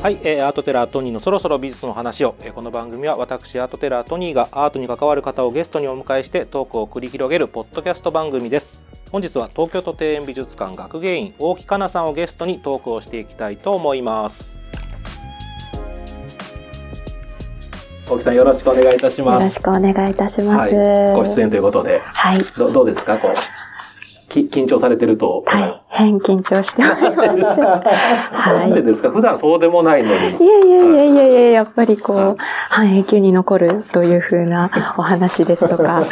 はい、えーアートテラートニーのそろそろ美術の話を、えーこの番組は私アートテラートニーがアートに関わる方をゲストにお迎えしてトークを繰り広げるポッドキャスト番組です。本日は東京都庭園美術館学芸員大木かなさんをゲストにトークをしていきたいと思います。大木さんよろしくお願いいたしよろしますくお願いいたします。はい、ご出演ということで。はい。どどうですか？こうき緊張されてると大変緊張しております。なはいんでですか？普段そうでもないのにいやいやいやいやいや、やっぱりこう、半永久に残るというふうな お話ですとか、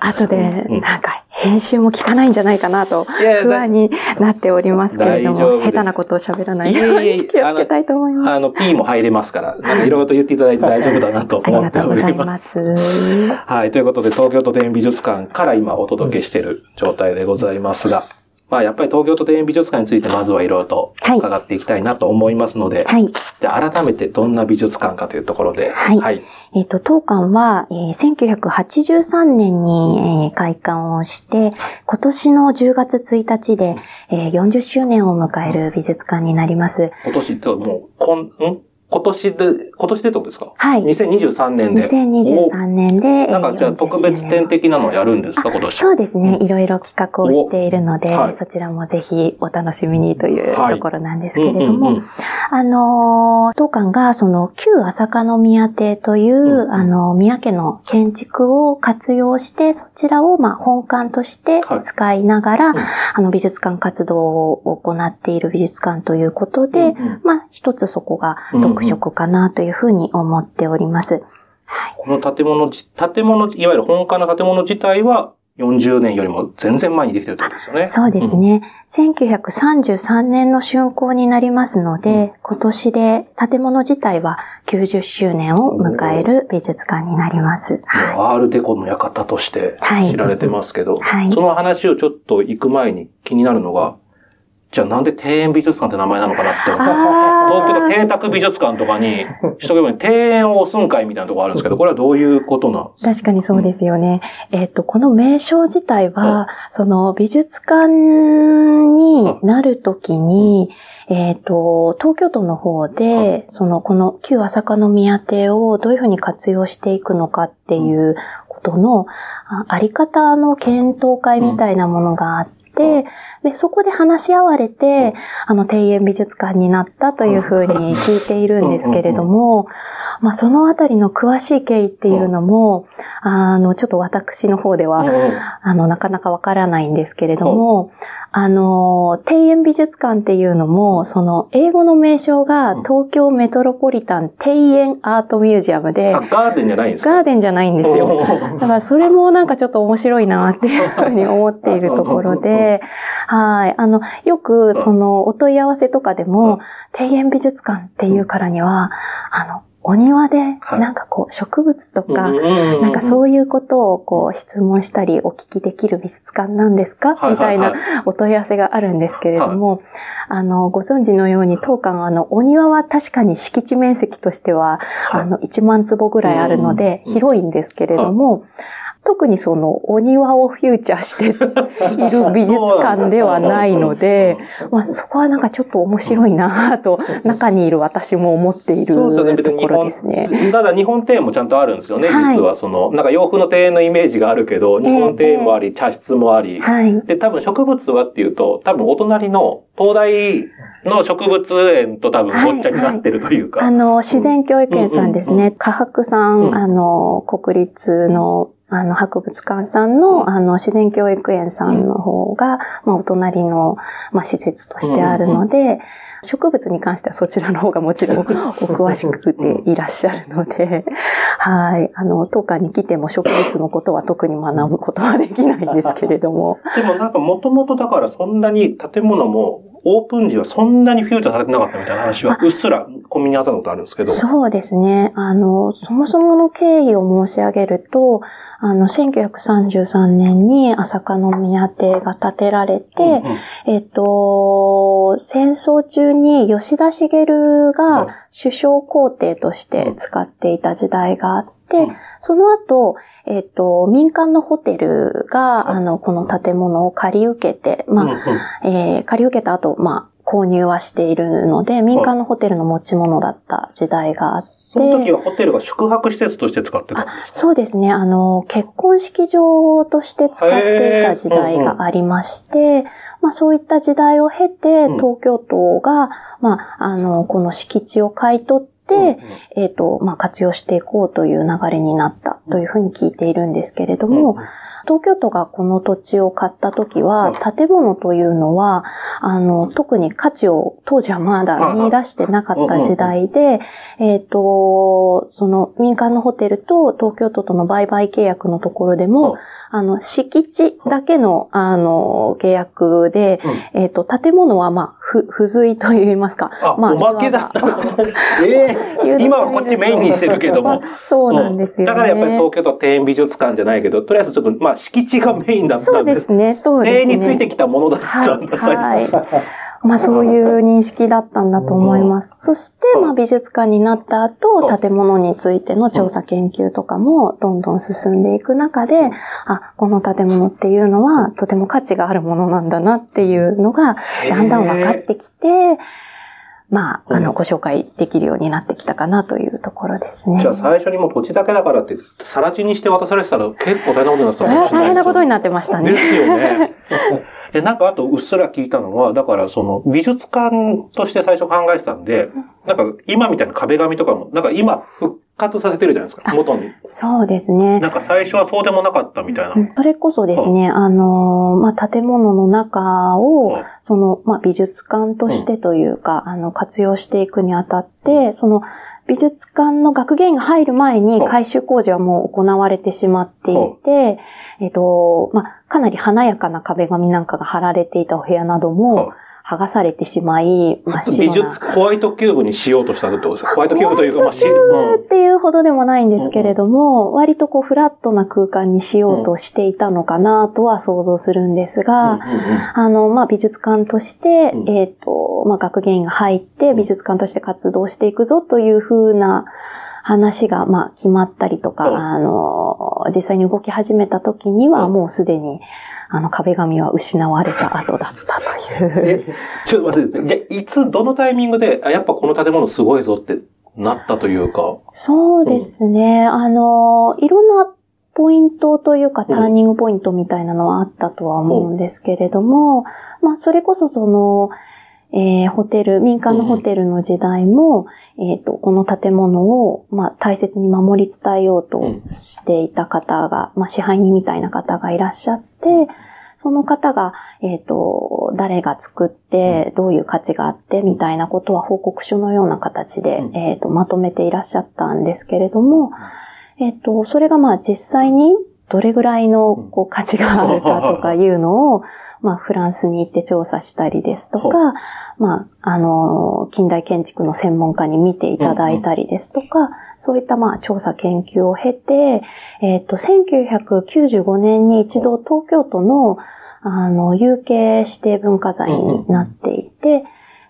後でなんか編集も聞かないんじゃないかなと不安になっておりますけれども、下手なことを喋らないように気をつけたいと思います。あの、P も入れますから、なんかいろいろと言っていただいて大丈夫だなとあり思ってがとうございおりま。ますす。はい。ということで、東京都庭園美術館から今お届けしている状態でございますが、まあやっぱり東京都庭園美術館についてまずはいろいろとはい伺っていきたいなと思いますので、はい。じゃあ改めてどんな美術館かというところで、はいはい。えっ、と、当館は、えー1983年に、えー開館をして、今年の10月1日で、えー40周年を迎える美術館になります。今年ってもう、こん、ん？今年で、今年でってことですか？はい。2023年で。2023年で、なんかじゃあ40特別展的なのやるんですか？今年。そうですね。いろいろ企画をしているので、おはい。そちらもぜひお楽しみにというはい。ところなんですけれども、うんうんうん。あのー、当館がその旧朝香宮邸という、うんあの、宮家の建築を活用して、そちらをまあ本館としてはい。使いながら、ん。あの美術館活動を行っている美術館ということで、うんうんまあ一つそこが特色かなというふうに思っております。はい。この建物じ、建物、いわゆる本館の建物自体は40年よりも全然前にできてるってことですよね。そうですね。1933年の竣工になりますので、今年で建物自体は90周年を迎える美術館になります。はい。アールデコの館としてはい知られてますけど、はいその話をちょっと行く前に気になるのが、じゃあなんで庭園美術館って名前なのかなって。東京都邸宅美術館とかに、一生懸命庭園を押すん会みたいなところあるんですけど、これはどういうことなんですか？確かにそうですよね。えっ、と、この名称自体は、その美術館になるときに、えっ、と、東京都の方で、その、この旧朝香宮邸をどういうふうに活用していくのかっていうことの、ああり方の検討会みたいなものがあって、で、そこで話し合われて、あの、庭園美術館になったというふうに聞いているんですけれども、まあ、そのあたりの詳しい経緯っていうのも、あの、ちょっと私の方では、あの、なかなかわからないんですけれども、あの、庭園美術館っていうのも、その、英語の名称が東京メトロポリタン庭園アートミュージアムであ、、ガーデンじゃないんですか？ガーデンじゃないんですよ。だからそれもなんかちょっと面白いなっていうふうに思っているところで、はい。あの、よくそのお問い合わせとかでも、庭園美術館っていうからには、あの、お庭ではい。なんかこう植物とか、ななんかそういうことをこう質問したりお聞きできる美術館なんですか？はいみたいなはいお問い合わせがあるんですけれども、あの、ご存知のように当館あの、お庭は確かに敷地面積としては、はい。あの、1万坪ぐらいあるので、うん。広いんですけれども、特にその、お庭をフューチャーしている美術館ではないので、まあそこはなんかちょっと面白いなと、中にいる私も思っているそうですよね。別ところに日本、ですね。ただ日本庭園もちゃんとあるんですよね、はい実は。その、なんか洋風の庭園のイメージがあるけど、日本庭園もあり、茶室もあり。はい。で、多分植物はっていうと、多分お隣の東大の植物園と多分ごっちゃになってるというか。あの、自然教育園さんですね。科博さんあの、国立の、あの、博物館さんの、あの、自然教育園さんの方が、まあ、お隣の、まあ、施設としてあるので、植物に関してはそちらの方がもちろん お詳しくていらっしゃるので、はい。あの、当館に来ても植物のことは特に学ぶことはできないんですけれども。でもなんかもともとだからそんなに建物もオープン時はそんなにフューチャーされてなかったみたいな話はうっすらコンビニ挟んだことあるんですけど。そうですね。あの、そもそもの経緯を申し上げると、あの、1933年に朝香宮邸が建てられて、うんうんえっと、戦争中に吉田茂はいが首相公邸として使っていた時代があって、うんその後、えっと、民間のホテルが、はい。あの、この建物を借り受けて、まあ、うんうん。えー借り受けた後、まあ、購入はしているので、民間のホテルの持ち物だった時代があって、その時はホテルが宿泊施設として使ってたんですか？そうですね。あの、結婚式場として使っていた時代がありまして、まあそういった時代を経て、うん。東京都が、まあ、あの、この敷地を買い取って、うんうん。えっ、と、まあ活用していこうという流れになったというふうに聞いているんですけれども、うん東京都がこの土地を買った時は、建物というのは、あの、特に価値を当時はまだ見出してなかった時代で、えっ、と、その民間のホテルと東京都との売買契約のところでも、あの、敷地だけの、あの、契約で、えっ、と、建物は、まあ、ふ、付随と言いますか。あ、まあおまけだった。の ええ。今はこっちメインにしてるけども。そうなんですよね。だからやっぱり東京都庭園美術館じゃないけど、とりあえずちょっと、まあ、敷地がメインだったそうんで。ですすね、そうですね。についてきたものだったんだ、最はい初。まあそういう認識だったんだと思います。そして、まあ美術館になった後、建物についての調査研究とかもどんどん進んでいく中で、あ、この建物っていうのはとても価値があるものなんだなっていうのが、だんだん分かってきて、まあ、あの、ご紹介できるようになってきたかなというところですね。じゃあ最初にもう土地だけだからって、さら地にして渡されてたら結構大変なことになってたそれは大変なことにななってましたね。ですよね。で、なんかあとうっすら聞いたのは、だからその美術館として最初考えてたんで、なんか今みたいな壁紙とかも、なんか今復活させてるじゃないですか、元に。そうですね。なんか最初はそうでもなかったみたいな。それこそですね、あのー、まあ、建物の中をはい、その、まあ、美術館としてというか、あの、活用していくにあたって、その、美術館の学芸員が入る前にはい改修工事はもう行われてしまっていて、えっと、まあ、かなり華やかな壁紙なんかが貼られていたお部屋などはいも、剥がされてしまい、真っ白な。美術、ホワイトキューブにしようとしたってことですかホワイトキューブというか、まあ、し、うん。っていうほどでもないんですけれども、割とこうフラットな空間にしようとしていたのかなとは想像するんですが、うんうんあの、まあ、美術館として、うん。えっ、と、まあ、学芸員が入って美術館として活動していくぞというふうな話が、まあ、決まったりとか、うん。あの、実際に動き始めた時には、うん。もうすでに、あの、壁紙は失われた後だったという。え、ちょっと待って。じゃあ、いつ、どのタイミングで、あ、やっぱこの建物すごいぞってなったというか？そうですね。あの、いろんなポイントというか、うんターニングポイントみたいなのはあったとは思うんですけれども、まあ、それこそその、えーホテル、民間のホテルの時代も、えっ、と、この建物を、まあ、大切に守り伝えようとしていた方が、まあ、支配人みたいな方がいらっしゃって、その方が、えっ、と、誰が作って、どういう価値があって、みたいなことは報告書のような形で、うん。えっ、と、まとめていらっしゃったんですけれども、えっ、と、それがまあ実際にどれぐらいのこう価値があるかとかいうのを、まあフランスに行って調査したりですとか、まあ、あの、近代建築の専門家に見ていただいたりですとか、そういったまあ調査研究を経て、えっ、と、1995年に一度東京都の、あの、有形指定文化財になっていて、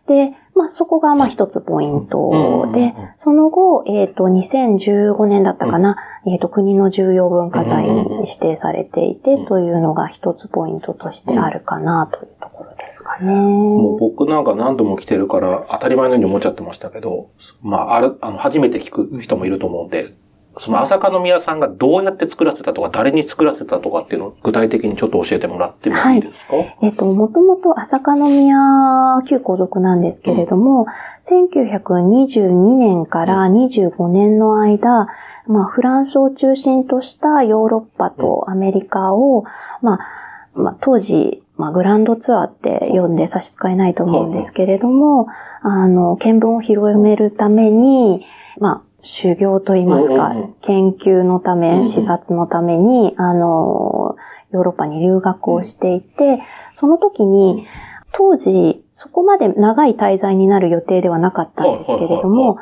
で、まあそこがまあ一つポイントで、その後、えっ、と、2015年だったかな、えっ、と、国の重要文化財に指定されていて、というのが一つポイントとしてあるかなというところですかね。もう僕なんか何度も来てるから当たり前のように思っちゃってましたけど、まあ、ある、あの、初めて聞く人もいると思うんで、その朝香宮さんがどうやって作らせたとか、誰に作らせたとかっていうのを具体的にちょっと教えてもらってもいいですか、えっと、もともと朝香宮旧皇族なんですけれども、1922年から25年の間、まあ、フランスを中心としたヨーロッパとアメリカを、まあ、まあ、当時、まあ、グランドツアーって読んで差し支えないと思うんですけれども、あの、見聞を広めるために、まあ、修行といいますか研究のため、視察のために、あの、ヨーロッパに留学をしていて、その時に、当時、そこまで長い滞在になる予定ではなかったんですけれども、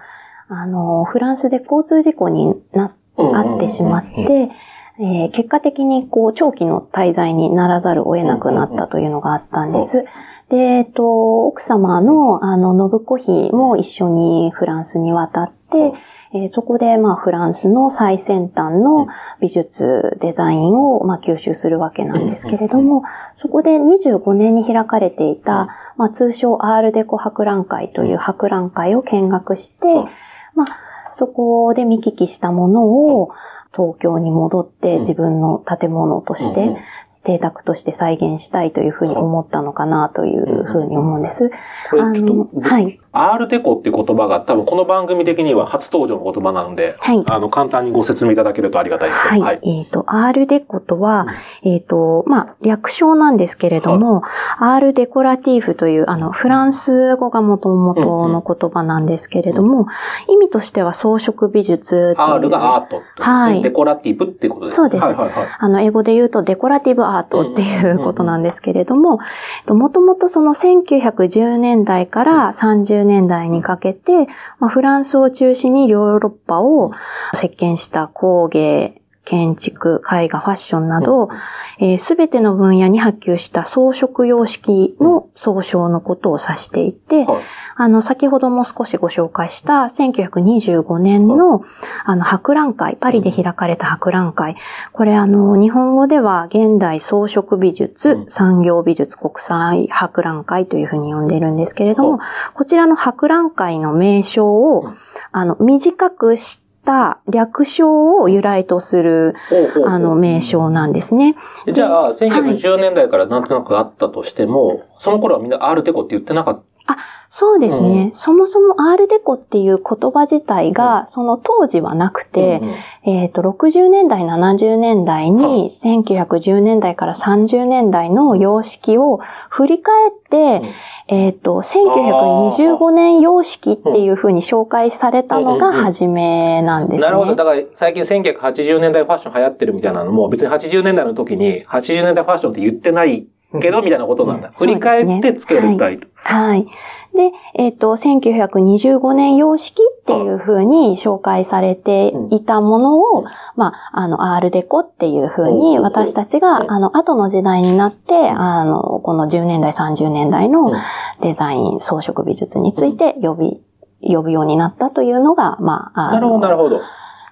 あの、フランスで交通事故にな、あってしまって、えー結果的にこう、長期の滞在にならざるを得なくなったというのがあったんです。で、えっと、奥様の、あの、信子妃も一緒にフランスに渡って、えーそこで、まあ、フランスの最先端の美術デザインを、まあ、吸収するわけなんですけれども、そこで25年に開かれていた、まあ、通称アールデコ博覧会という博覧会を見学して、うん。まあ、そこで見聞きしたものを、東京に戻って自分の建物として、邸宅として再現したいというふうに思ったのかなというふうに思うんです。はい。アールデコっていう言葉が多分この番組的には初登場の言葉なので、はいあの、簡単にご説明いただけるとありがたいですけど。はい。えっ、と、アールデコとは、えっ、と、まあ、略称なんですけれども、アールデコラティーフという、あの、フランス語が元々の言葉なんですけれども、意味としては装飾美術という。R がアートってことですね。はいデコラティブってことですね。そうですはいはいはい。あの、英語で言うとデコラティブアートっていうことなんですけれども、もともとその1910年代から30年代にかけて、まあ、フランスを中心にヨーロッパを席巻した工芸、建築、絵画、ファッションなど、すべての分野に波及した装飾様式の総称のことを指していて、はい。あの、先ほども少しご紹介した1925年の、あの、博覧会、パリで開かれた博覧会。これあの、日本語では現代装飾美術、うん。産業美術国際博覧会というふうに呼んでいるんですけれどもうん、こちらの博覧会の名称をうん、あの、短くした略称を由来とする、あの、名称なんですね。じゃあ、1910年代からなんとなくあったとしても、その頃はみんなアールデコって言ってなかった。そうですね。うんそもそもアールデコっていう言葉自体が、その当時はなくて、うんうんえっ、と、60年代、70年代に、1910年代から30年代の様式を振り返って、えっ、と、1925年様式っていう風に紹介されたのが初めなんですね。なるほど。だから最近1980年代ファッション流行ってるみたいなのも、別に80年代の時に80年代ファッションって言ってないけど、みたいなことなんだ。振り返ってつけるタイプ。はい。で、えっ、と、1925年様式っていう風に紹介されていたものを、うんまあ、あの、アールデコっていう風にうん私たちうが、んあの、後の時代になって、あの、この10年代、30年代のうんデザイン、装飾美術について呼び、呼ぶようになったというのが、まあ、あのなるほど、なるほど。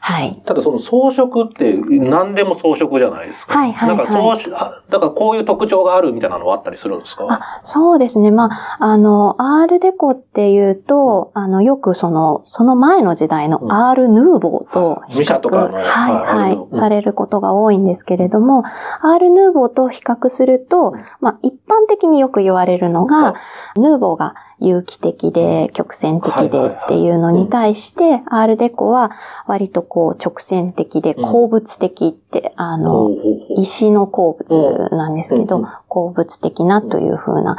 はい。ただその装飾って何でも装飾じゃないですか。はいはいはい。なんか装飾、あだからこういう特徴があるみたいなのはあったりするんですか？あそうですね。まあ、あの、アールデコっていうと、あの、よくその、その前の時代のうん。アールヌーボーと比較、ミシャとかのはい、はいはい、うん。されることが多いんですけれども、アールヌーボーと比較すると、まあ、一般的によく言われるのが、ヌーボーが有機的で曲線的でっていうのに対して、アールデコは割とこう直線的で鉱物的って、あの、石の鉱物なんですけど、鉱物的なという風な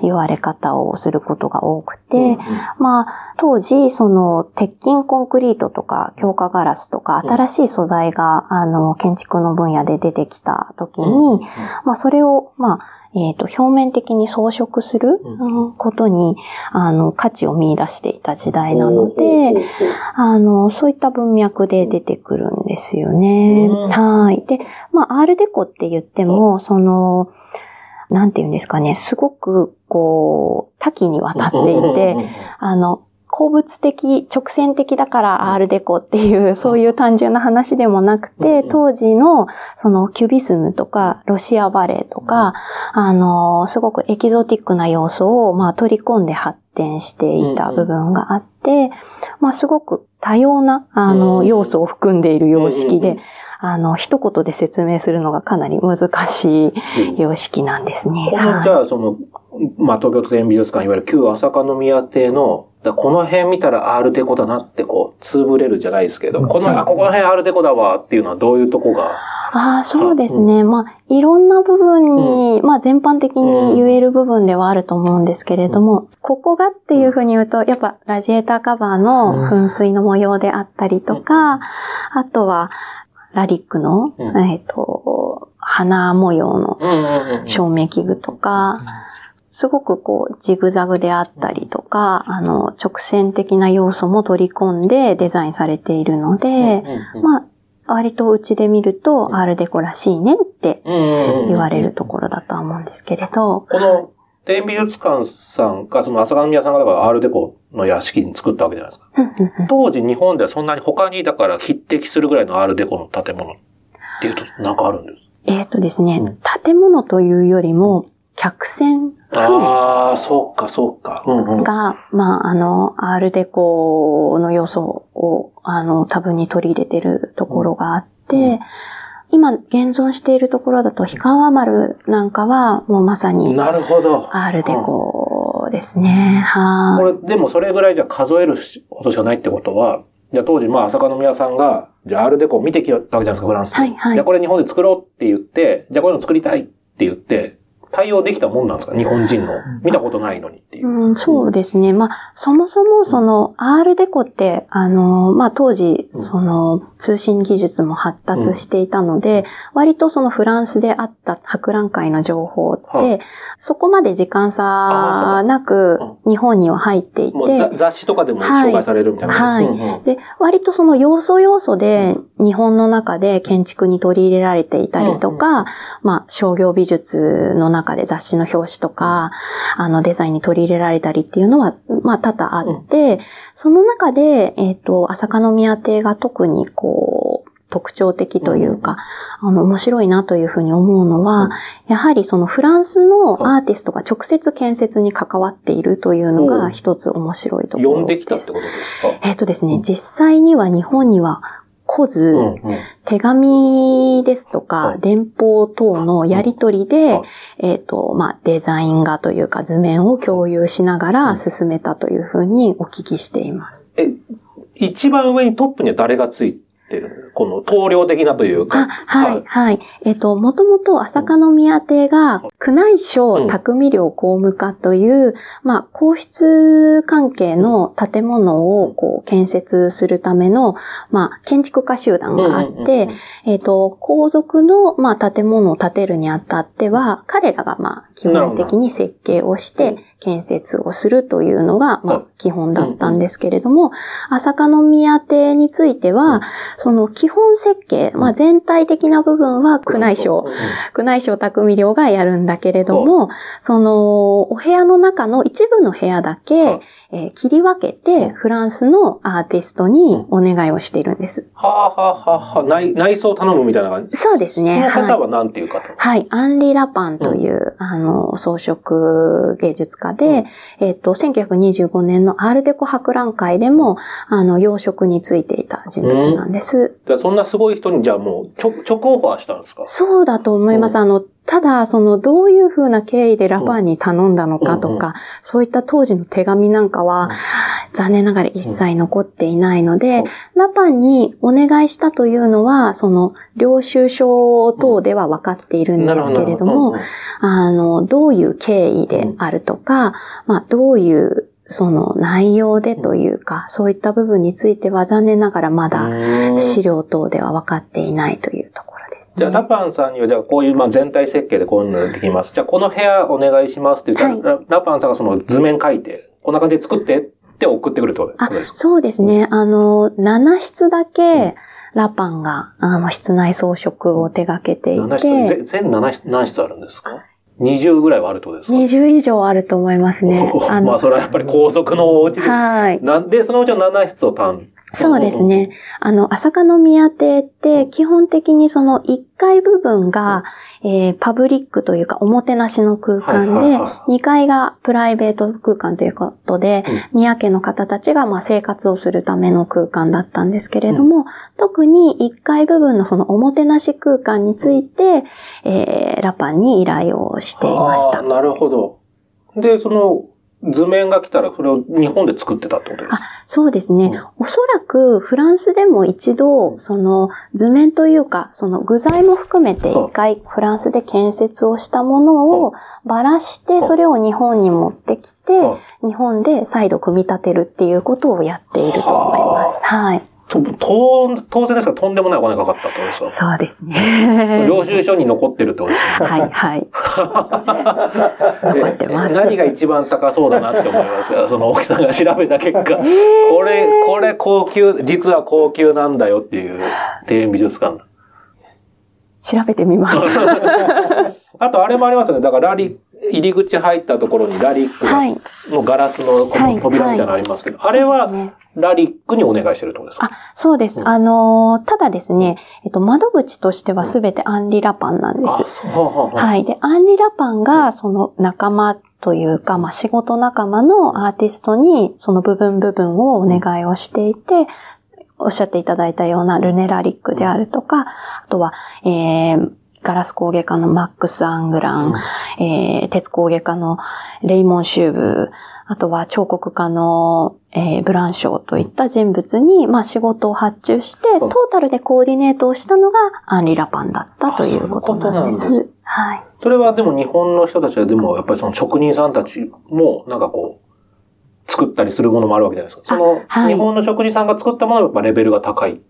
言われ方をすることが多くて、まあ、当時、その、鉄筋コンクリートとか、強化ガラスとか、うん。新しい素材が、あの、建築の分野で出てきた時に、まあ、それを、まあ、えっ、と、表面的に装飾する、ことに、あの、価値を見出していた時代なのであの、そういった文脈で出てくるんですよね。うん。はい。で、まあ、アールデコって言っても、その、なんて言うんですかね、すごく、こう、多岐にわたっていて、あの、鉱物的、直線的だからアールデコっていう、そういう単純な話でもなくてうん、当時の、その、キュビスムとか、ロシアバレエとか、あの、すごくエキゾティックな要素を、まあ、取り込んで発展していた部分があって、まあ、すごく多様な、あうの、ん。要素を含んでいる様式であの、一言で説明するのがかなり難しい様式なんですね。じゃあ、その、まあ、東京都電美術館、いわゆる旧朝香宮邸の、だこの辺見たらアールデコだなって、こう、つぶれるじゃないですけど、この、あ、ここの辺アールデコだわっていうのはどういうとこが、ああ、そうですね。まあ、いろんな部分に、まあ、全般的に言える部分ではあると思うんですけれども、ここがっていうふうに言うと、やっぱラジエーターカバーの噴水の模様であったりとか、あとは、ラリックの、うん。えっ、と、花模様のうんうんうん。照明器具とか、すごくこう、ジグザグであったりとか、あの、直線的な要素も取り込んでデザインされているので、まあ、割とうちで見ると、アールデコらしいねって言われるところだとは思うんですけれど、この、庭園美術館さんが、その朝霞宮さんがだからアールデコの屋敷に作ったわけじゃないですか。当時日本ではそんなに他にだから匹敵するぐらいのアールデコの建物っていうとなんかあるんですえっ、とですね、うん建物というよりも、客船、船ああ、そうか、そうか。うんうん。が、まあ、あの、アールデコの要素を、あの、多分に取り入れてるところがあって、うん今、現存しているところだと、氷川丸なんかは、もうまさに、なるほど。アールデコですね。はこい。れ、でもそれぐらいじゃ数えるほどしかないってことは、じゃあ当時、まあ、朝霞宮さんが、じゃあアールデコを見てきたわけじゃないですか、フランスで。はいはいじゃあこれ日本で作ろうって言って、じゃあこういうの作りたいって言って、対応できたもんなんですか？日本人の。見たことないのにっていう。うん、そうですね。まあ、そもそもその、アールデコって、あの、まあ、当時、うんその、通信技術も発達していたので、割とそのフランスであった博覧会の情報って、はい。そこまで時間差なくあ、日本には入っていて、雑誌とかでも紹介されるみたいな。はい。うんうん。で、割とその要素要素で、日本の中で建築に取り入れられていたりとか、まあ、商業美術の中で雑誌の表紙とか、あの、デザインに取り入れられたりっていうのは、まあ、多々あって、その中で、えっ、と、朝霞宮邸が特にこう、特徴的というか、あの、面白いなというふうに思うのは、うんやはりそのフランスのアーティストが直接建設に関わっているというのうん。が一つ面白いところです。呼んできたってことですか？えっ、とですね、実際には日本には来ず、うんうん。手紙ですとか、はい。電報等のやり取りで、はい。えっ、と、まあ、デザイン画というか図面を共有しながら進めたというふうにお聞きしています。え、一番上にトップには誰がついてるの？この棟梁的なというか。あ、はい、はい。えっ、と、もともと朝霞宮邸が、宮内省匠寮公務課という、まあ、皇室関係の建物を、こう、建設するための、まあ、建築家集団があうんうんうんって、えっ、と、皇族の、まあ、建物を建てるにあたっては、彼らが、まあ、基本的に設計をして、建設をするというのが、まはいあ、基本だったんですけれども、朝霞宮邸については、その基本設計、まあ、全体的な部分は宮内省宮内省匠寮がやるんだけれども、その、お部屋の中の一部の部屋だはいけ、えー切り分けて、フランスのアーティストにお願いをしているんです。はあ、はあはあはあ、内内装頼むみたいな感じ？そうですね。その方はい。は何ていう方？はい。アンリ・ラパンという、あの、装飾芸術家で、うんえっ、と、1925年のアールデコ博覧会でも、あの、養殖についていた人物なんです。じゃあそんなすごい人にじゃあもう、ちょ直オファーしたんですか？そうだと思います。うんあの、ただ、その、どういう風な経緯でラパンに頼んだのかとか、うんそういった当時の手紙なんかは、残念ながら一切残っていないので、うん。ラパンにお願いしたというのは、その、領収書等では分かっているんですけれども、あの、どういう経緯であるとか、まあ、どういう、その内容でというか、そういった部分については残念ながらまだうん。資料等では分かっていないというと。じゃあ、ラパンさんには、じゃあ、こういう、まあ、全体設計でこういうのができます。じゃあ、この部屋お願いしますって言ったら、ララパンさんがその図面書いて、こんな感じで作ってって送ってくるってことあですか？そうですね。あの、7室だけ、ラパンが、あの、室内装飾を手掛けてい7室、て、ぜ全7室、何室あるんですか ?20 ぐらいはあるとですか20以上あると思いますね。まあ、それはやっぱり高速のお家で。はい。なんで、そのうちの7室を担そうですね。あの、朝霞宮邸って基本的にその1階部分が、えーパブリックというかおもてなしの空間ではいはいは、2階がプライベート空間ということで、宮家の方たちがまあ生活をするための空間だったんですけれども、特に1階部分のそのおもてなし空間について、えーラパンに依頼をしていました。なるほど。で、その図面が来たら、それを日本で作ってたってことですか？そうですね。おそらくフランスでも一度、その図面というか、その具材も含めて一回フランスで建設をしたものをばらして、それを日本に持ってきては、日本で再度組み立てるっていうことをやっていると思います。はい。とと当然ですが、とんでもないお金かかったってことですかそうですね。領収書に残ってるってことですね。はい、はい。残ってますえ何が一番高そうだなって思います？その奥さんが調べた結果、これ、これ高級、実は高級なんだよっていう庭園美術館。調べてみます。あとあれもありますよね。だからラリ、入り口入ったところにラリックはい。のガラスのこの扉みたいなのありますけど、あれはラリックにお願いしてるってことですか？あ、そうです。うんあのーただですね、えっと、窓口としてはすべてアンリラパンなんであ、す。そう。ははい。で、アンリラパンが、その仲間というか、まあ、仕事仲間のアーティストに、その部分部分をお願いをしていて、おっしゃっていただいたようなルネラリックであるとか、あとは、えー、ガラス工芸家のマックス・アングラン、えー、鉄工芸家のレイモン・シューブ、あとは彫刻家の、えーブランショーといった人物に、まあ仕事を発注して、うんトータルでコーディネートをしたのがアンリ・ラパンだったということなんであそういうす。はい。それはでも日本の人たちはでもやっぱりその職人さんたちもなんかこう、作ったりするものもあるわけじゃないですか。その、はい日本の職人さんが作ったものはやっぱレベルが高いで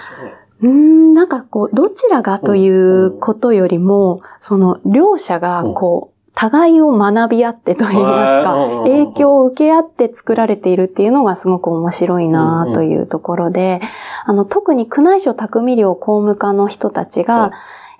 すよね。うーん、なんかこう、どちらがということよりも、その、両者がこう、互いを学び合ってといいますか、うん影響を受け合って作られているっていうのがすごく面白いなというところで、あの、特に宮内省匠寮工務課の人たちうんが、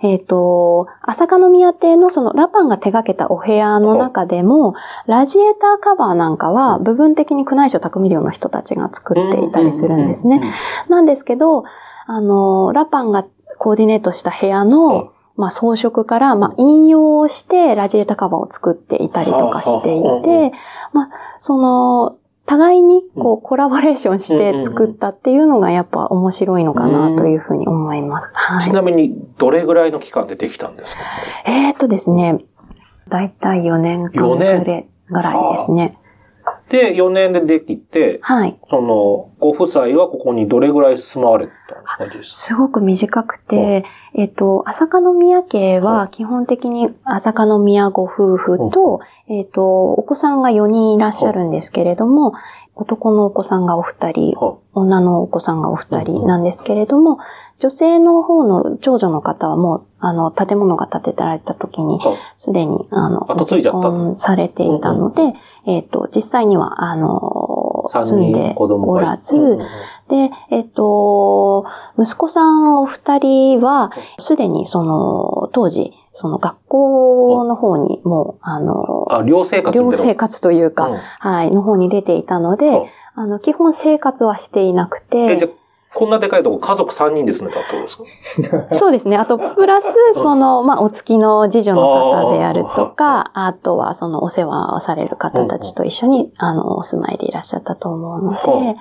えっ、と、朝香宮邸のそのラパンが手掛けたお部屋の中でも、ラジエーターカバーなんかは部分的に宮内省匠寮の人たちが作っていたりするんですね。なんですけど、あの、ラパンがコーディネートした部屋の、まあ、装飾から、まあ、引用をして、ラジエータカバーを作っていたりとかしていて、まあ、その、互いに、こう、コラボレーションして作ったっていうのが、やっぱ面白いのかな、というふうに思います。は。ちないみに、どれぐらいの期間でできたんですか？えーっとですね、だいたい4年間四年？ぐらいぐらいですね。で、4年でできて、はい。その、ご夫妻はここにどれぐらい住まわれたんですか？すごく短くて、えっと、朝香宮家は基本的に朝香宮ご夫婦と、えっと、お子さんが4人いらっしゃるんですけれども、男のお子さんがお二人、は女のお子さんがお二人なんですけれども、女性の方の長女の方はもう、あの、建物が建てられた時に、はすでに、あの、後継いじゃった結婚されていたので、えっと、実際には、あの、三住んでおらず、うんで、えっと、息子さんお二人は、すでにその、当時、その学校の方にもう、あの、あ、寮生活。寮生活というか、うん。はい、の方に出ていたので、うんあの、基本生活はしていなくえ、じゃこんなでかいとこ家族3人で住んでたってことですか？そうですね。あと、プラス、その、まあ、お付きの次女の方であるとか、あとは、その、お世話をされる方たちと一緒に、あの、お住まいでいらっしゃったと思うのはで、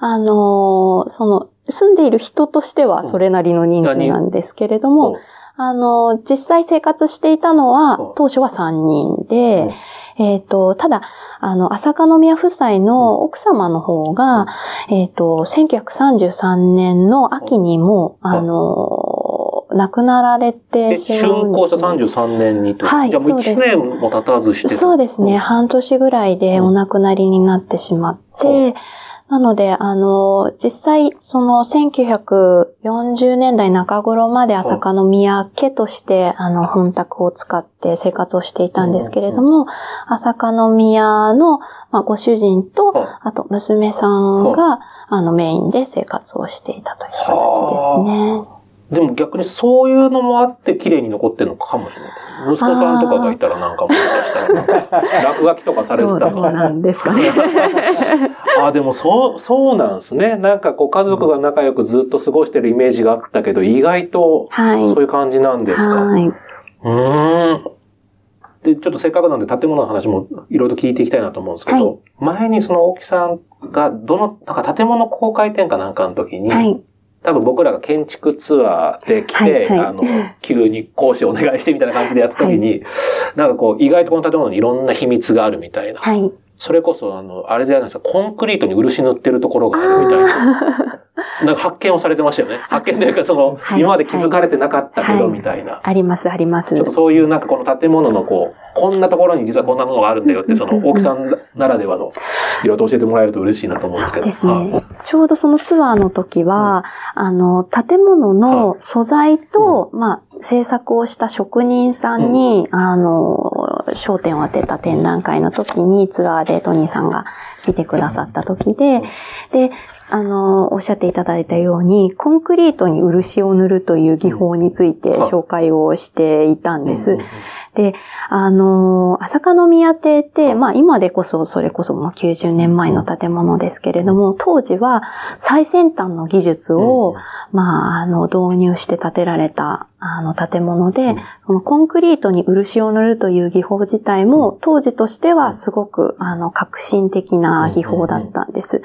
あの、その、住んでいる人としてはそれなりの人数なんですけれども、あの、実際生活していたのうんは、当初は3人で、うん。えっ、と、ただ、あの、朝香宮夫妻の奥様の方が、えっ、と、1933年の秋にも、うんあの、亡くなられてで、しまうん竣ですね工した33年にと。はいじゃあもう1そうです。年も経たずしてた。そうですね。半年ぐらいでお亡くなりになってしまって、なので、あの、実際、その1940年代中頃まで朝香宮家として、あの、本宅を使って生活をしていたんですけれども、朝香宮の、まあ、ご主人とはい、あと娘さんが、あの、メインで生活をしていたという形ですね。でも逆にそういうのもあって綺麗に残ってるのかもしれない。息子さんとかがいたらなんかもしかしたら、落書きとかされてたの。なんですかね。あ、でもそう、そうなんですね。なんかこう家族が仲良くずっと過ごしてるイメージがあったけど、意外とはい。そういう感じなんですか？はい。うーん。で、ちょっとせっかくなんで建物の話もいろいろ聞いていきたいなと思うんですけど、はい前にその大木さんが、どの、なんか建物公開展かなんかの時に、はい。多分僕らが建築ツアーで来て、はいはいあの、急に講師お願いしてみたいな感じでやった時に、なんかこう、意外とこの建物にいろんな秘密があるみたいな。はい。それこそ、あの、あれじゃないですか、コンクリートに漆塗ってるところがあるみたいな。なんか発見をされてましたよね。発見というか、その、はい今まで気づかれてなかったけど、はいみたいな。あります、あります。ちょっとそういうなんかこの建物のこう、こんなところに実はこんなものがあるんだよって、その大木さんならではの、いろいろと教えてもらえると嬉しいなと思うんですけど。そうですはいね。ちょうどそのツアーの時は、あの、建物の素材と、まあ、制作をした職人さんに、あの、焦点を当てた展覧会の時にツアーでトニーさんが来てくださった時で、で、あの、おっしゃっていただいたように、コンクリートに漆を塗るという技法について紹介をしていたんです。で、あの、朝香宮邸って、まあ今でこそ、それこそまあ90年前の建物ですけれども、当時は最先端の技術を、まあ、あの、導入して建てられた、あの、建物で、そのコンクリートに漆を塗るという技法自体も、当時としてはすごく、あの、革新的な技法だったんです。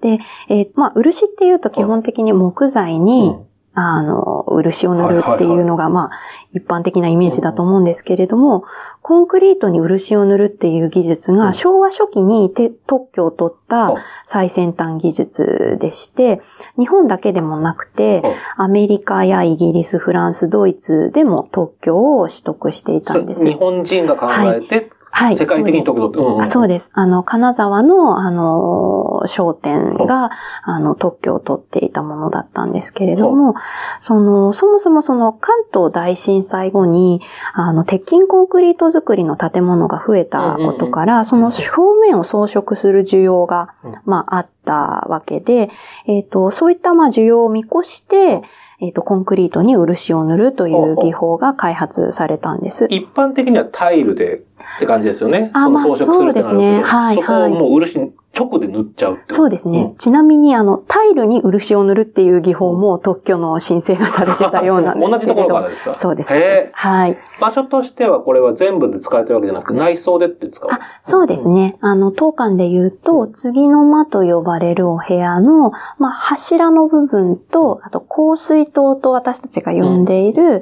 で、えー、まあ、漆っていうと基本的に木材に、あの、漆を塗るっていうのが、まあ、一般的なイメージだと思うんですけれども、コンクリートに漆を塗るっていう技術が、昭和初期に特許を取った最先端技術でして、日本だけでもなくて、アメリカやイギリス、フランス、ドイツでも特許を取得していたんです。日本人が考えて、はい。世界的に特許取って、そうです。あの、金沢の、あの、商店が、あの、特許を取っていたものだったんですけれども、その、そもそもその関東大震災後に、あの、鉄筋コンクリート作りの建物が増えたことから、その表面を装飾する需要が、まあ、あったわけで、えっ、ー、と、そういった、まあ、需要を見越して、えっ、ー、と、コンクリートに漆を塗るという技法が開発されたんです。一般的にはタイルでって感じですよね。あ、まあ、そうですね。はい、はい。そこをもう漆直で塗っちゃうそうですね。うん、ちなみに、あの、タイルに漆を塗るっていう技法も特許の申請がされてたようなんです 同じところからですか？そうです。へはい。場所としてはこれは全部で使われてるわけじゃなくて、内装でって使う？あ、そうですね。あの、当館で言うと、次の間と呼ばれるお部屋の、まあ、柱の部分と、あと、香水塔と私たちが呼んでいる、うん、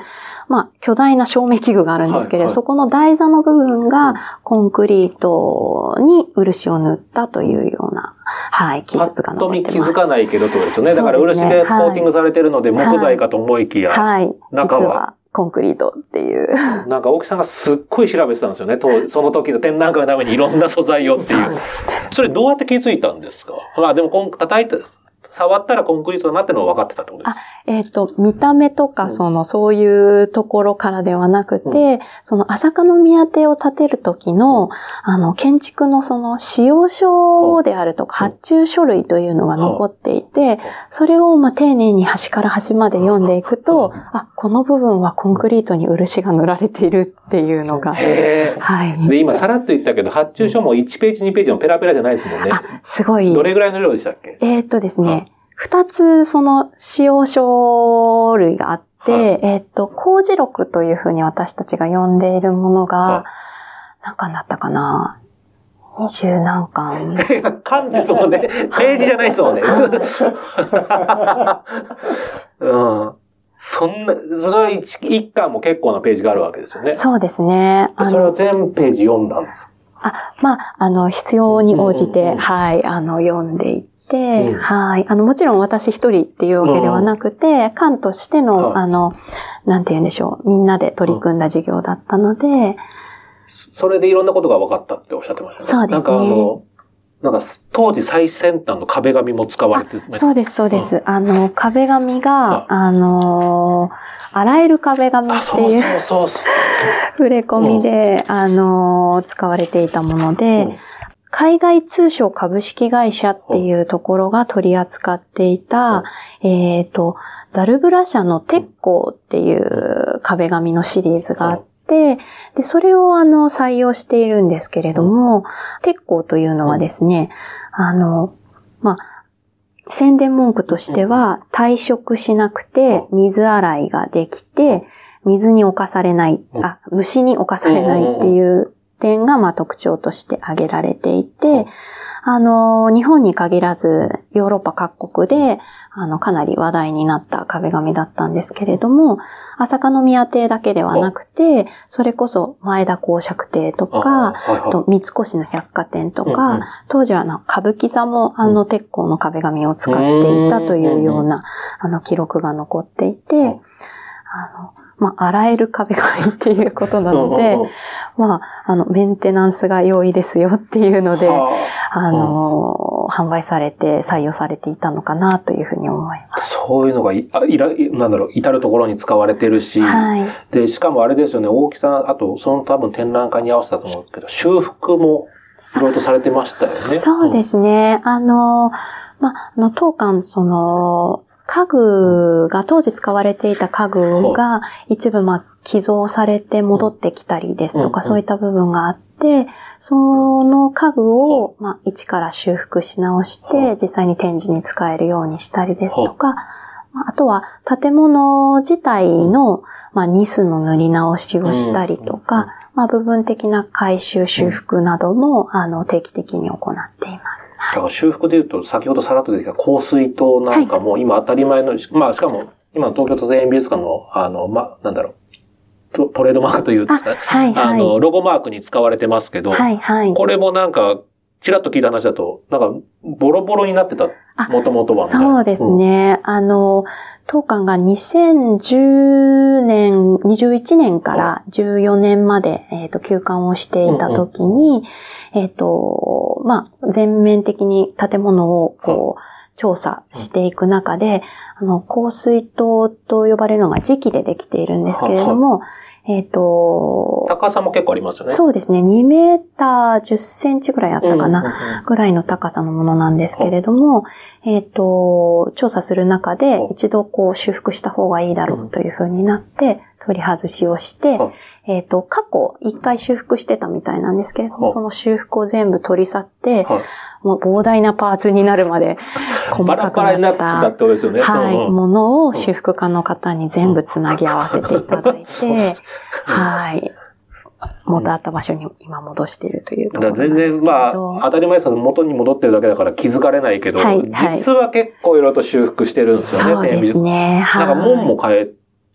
まあ、巨大な照明器具があるんですけれど、はいはい、そこの台座の部分が、コンクリートに漆を塗ったというような、はい、技術が残ってます。気づかないけどとですよね。だから漆でコーティングされてるので、木材かと思いきや、はい、中は。コンクリートっていう。なんか大木さんがすっごい調べてたんですよね。その時の展覧会のためにいろんな素材をっていう。それどうやって気づいたんですか？まあでも、叩いて、触ったらコンクリートだなってのは分かってたってことですか？えっ、ー、と、見た目とか、その、そういうところからではなくて、うん、その、朝香宮邸を建てる時の、あの、建築のその、使用書であるとか、発注書類というのが残っていて、それを、ま、丁寧に端から端まで読んでいくと、あ、この部分はコンクリートに漆が塗られているっていうのが。へはい。で、今、さらっと言ったけど、発注書も1ページ、2ページのペラペラじゃないですもんね。あ、すごい。どれぐらいの量でしたっけ？えっとですね、二つその使用書類があって、はい、えっ、と、工事録というふうに私たちが呼んでいるものが、はい、何巻だったかな？二十何巻？巻ですもんね。ページじゃないですもんね。うん。そんな、それは一一巻も結構なページがあるわけですよね。そうですね。それを全ページ読んだんですあ、まあ、あの、必要に応じて、はい、あの、読んでいて、うん、はい。あの、もちろん私一人っていうわけではなくて、官としての、あの、なんて言うんでしょう、みんなで取り組んだ事業だったので、それでいろんなことが分かったっておっしゃってましたね。そうですね。なんかあの、なんか当時最先端の壁紙も使われてそうです、そうです。うん、あの、壁紙が、あの洗える壁紙っていう、そうそうそう 触れ込みで、うん、あの使われていたもので、うん海外通商株式会社っていうところが取り扱っていた、えっ、ー、と、ザルブラ社の鉄鋼っていう壁紙のシリーズがあって、で、それをあの、採用しているんですけれども、鉄鋼というのはですね、あの、まあ、宣伝文句としては、退職しなくて、水洗いができて、水に侵されない、あ、虫に侵されないっていう点が、まあ、特徴として挙げられていて、あの、日本に限らず、ヨーロッパ各国で、あの、かなり話題になった壁紙だったんですけれども、朝香宮邸だけではなくて、それこそ前田公爵邸とか、と三越の百貨店とか、当時はあの歌舞伎座もあの鉄鋼の壁紙を使っていたというような、あの記録が残っていて、あの、まあ、洗える壁紙っていうことなので、まあ、あの、メンテナンスが容易ですよっていうので、あの、販売されて採用されていたのかなというふうに思います。そういうのがい、いら、なんだろう、至るところに使われてるし、はい、で、しかもあれですよね、大きさ、あと、その多分展覧会に合わせたと思うけど、修復もいろいろとされてましたよね。そうですね。うん、あの、まあ、あの、当館、その、家具が、当時使われていた家具が一部、まあ、寄贈されて戻ってきたりですとか、そういった部分があって、その家具を、まあ、一から修復し直して、実際に展示に使えるようにしたりですとか、あとは建物自体の、まあ、ニスの塗り直しをしたりとか、まあ、部分的な改修、修復なども、あの、定期的に行っています。だから修復で言うと、先ほどさらっと出てきた香水塔なんかも、今当たり前の、まあ、しかも、今の東京都庭園美術館の、あの、ま、なんだろう、トトレードマークというんですか？ね。はい、はい。あの、ロゴマークに使われてますけど、はい、はい。これもなんか、ちらっと聞いた話だと、なんか、ボロボロになってた、もともとは。そうですね。うん、あの、当館が2010年、21年から14年まで、えっ、ー、と、休館をしていたときに、うんうん、えっ、ー、と、まあ、全面的に建物を、こう、調査していく中で、あの、香水塔と呼ばれるのが磁気でできているんですけれども、えっ、ー、と、高さも結構ありますよね。そうですね。2メーター10センチぐらいあったかな、ぐらいの高さのものなんですけれども、えっ、ー、と、調査する中で一度こう修復した方がいいだろうというふうになって、取り外しをして、えっ、ー、と、過去一回修復してたみたいなんですけれども、その修復を全部取り去って、もう膨大なパーツになるまで細かくなった。バラバラになってたってことですよね。はい。ものを修復家の方に全部つなぎ合わせていただいて、はい。元あった場所に今戻しているというところ全然、まあ、当たり前ですけど、元に戻ってるだけだから気づかれないけど、はい、実は結構いろいろと修復してるんですよね、そうですね。はい。なんか門も変え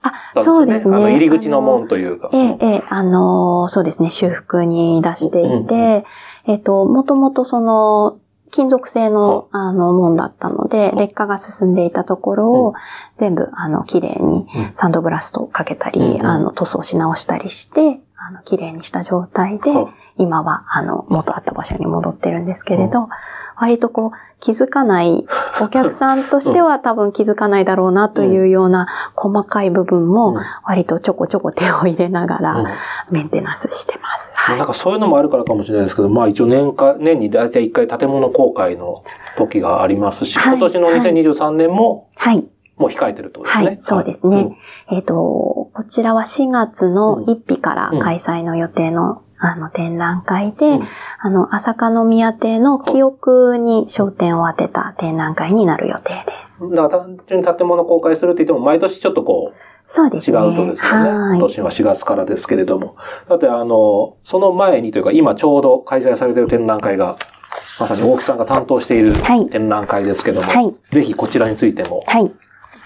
あ、そうですね。あの、入り口の門というか。ええ、ええ、あの、そうですね、修復に出していて、えっと、もともとその、金属製の、あの、門だったので、劣化が進んでいたところを、全部、あの、綺麗にサンドブラストをかけたり、あの、塗装し直したりして、あの、綺麗にした状態で、今は、あの、元あった場所に戻ってるんですけれど、割とこう、気づかない、お客さんとしては多分気づかないだろうなというような細かい部分も、割とちょこちょこ手を入れながら、メンテナンスしてます。はい、なんかそういうのもあるからかもしれないですけど、まあ一応年間、年に大体1回建物公開の時がありますし、今年の2023年も、はい。もう控えてるとですね。はい、そうですね。えっ、と、こちらは4月の1日から開催の予定のあの、展覧会で、うん、あの、朝香宮邸の記憶に焦点を当てた展覧会になる予定です。だから単純に建物公開するって言っても、毎年ちょっとこう、そうですね。違うとですよね。今年は4月からですけれども。だってあの、その前にというか、今ちょうど開催されている展覧会が、まさに大木さんが担当している展覧会ですけども、はい、ぜひこちらについても、はい、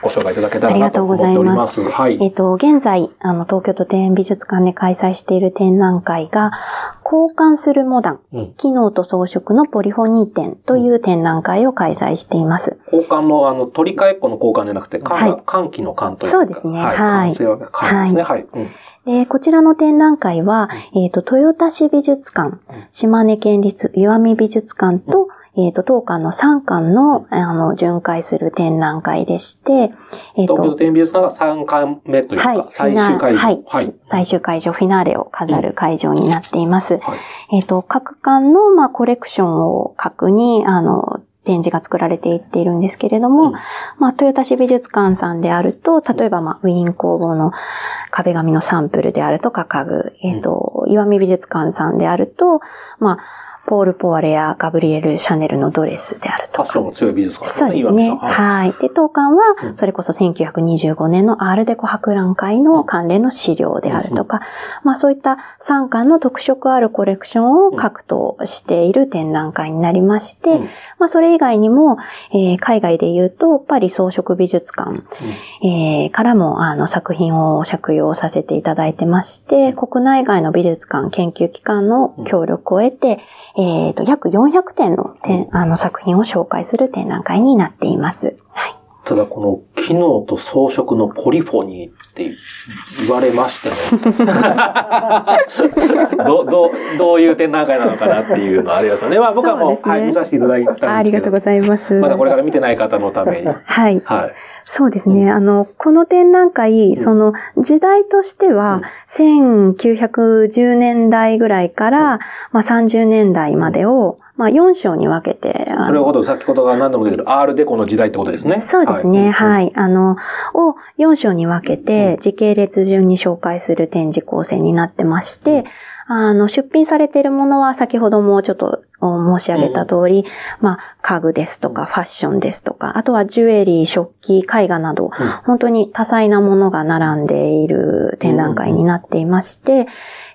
ご紹介いただけたらなと思っております。はい。えっ、と、現在、あの、東京都庭園美術館で開催している展覧会が、交換するモダン、うん、機能と装飾のポリフォニー展という展覧会を開催しています。交換も、あの、取り替えっこの交換じゃなくて、はい、換気の換というそうですね。はい。は換ですね。はい。はいで、こちらの展覧会は、えっ、ー、と、豊田市美術館、島根県立岩見美術館と、えっ、ー、と、当館の3巻の、あの、巡回する展覧会でして、えっ、ー、と、東京展美術館が3巻目というか、はい、最終会場。はい。はい。最終会場、フィナーレを飾る会場になっています。うんはい、えっ、と、各館の、まあ、コレクションを各に、あの、展示が作られていっているんですけれども、うん、まあ、豊田市美術館さんであると、例えば、まあ、ウィーン工房の壁紙のサンプルであるとか家具、えっ、ー、と、岩見美術館さんであると、まあ、ポール・ポワレやガブリエル・シャネルのドレスであるとか。ファッションも強い美術館ですね。そうですね。はい。で、当館は、それこそ1925年のアールデコ博覧会の関連の資料であるとか、まあそういった3巻の特色あるコレクションを各としている展覧会になりまして、まあそれ以外にも、えー、海外で言うと、パリ装飾美術館、えー、からもあの作品を借用させていただいてまして、国内外の美術館研究機関の協力を得て、えっ、ー、と、約400点の展、あの作品を紹介する展覧会になっています。はい。ただこの機能と装飾のポリフォニーって言われましても ど、ど、どういう展覧会なのかなっていうのはありますよね。まあ僕はもう、うね、はい、見させていただいたんですけど。ありがとうございます。まだこれから見てない方のために。はい。はい。そうですね。あの、この展覧会、その時代としては、1910年代ぐらいから、まあ30年代までを、まあ4章に分けて。なるほど。先ほどが何度も出てる R デコの時代ってことですね。そうですね。はい。はい、あの、を4章に分けて、時系列順に紹介する展示構成になってまして、あの、出品されているものは先ほどもちょっと申し上げた通り、うん、まあ、家具ですとか、ファッションですとか、あとはジュエリー、食器、絵画など、うん、本当に多彩なものが並んでいる展覧会になっていまして、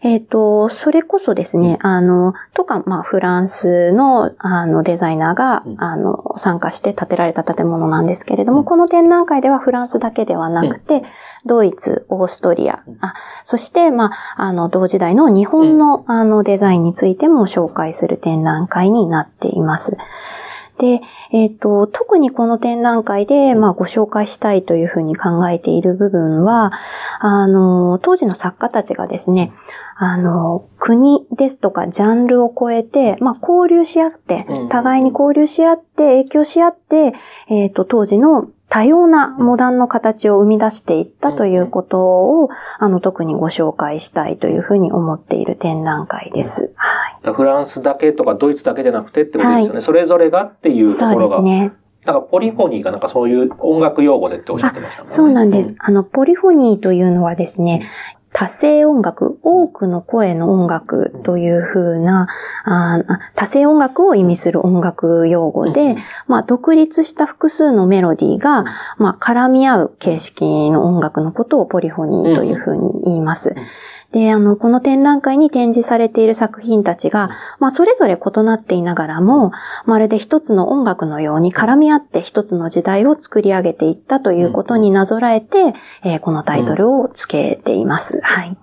えっ、ー、と、それこそですね、あの、とか、まあ、フランスの、あの、デザイナーが、あの、参加して建てられた建物なんですけれども、この展覧会ではフランスだけではなくて、ドイツ、オーストリア、あそして、まあ、あの、同時代の日本の、あの、デザインについても紹介する展覧会になっています。で、えっ、ー、と、特にこの展覧会で、まあ、ご紹介したいというふうに考えている部分は、あの、当時の作家たちがですね、あの、国ですとかジャンルを超えて、まあ、交流し合って、互いに交流し合って、影響し合って、えっ、ー、と、当時の多様なモダンの形を生み出していったということを、あの、特にご紹介したいというふうに思っている展覧会です。はい。フランスだけとかドイツだけじゃなくてってことですよね。はい、それぞれがっていうところが。そうですね。なんかポリフォニーがなんかそういう音楽用語でっておっしゃってましたね。そうなんです。あの、ポリフォニーというのはですね、多声音楽、多くの声の音楽という風な、あ多声音楽を意味する音楽用語で、まあ、独立した複数のメロディーが、まあ、絡み合う形式の音楽のことをポリフォニーという風に言います。で、あの、この展覧会に展示されている作品たちが、まあ、それぞれ異なっていながらも、まるで一つの音楽のように絡み合って一つの時代を作り上げていったということになぞらえて、えー、このタイトルを付けています。はい。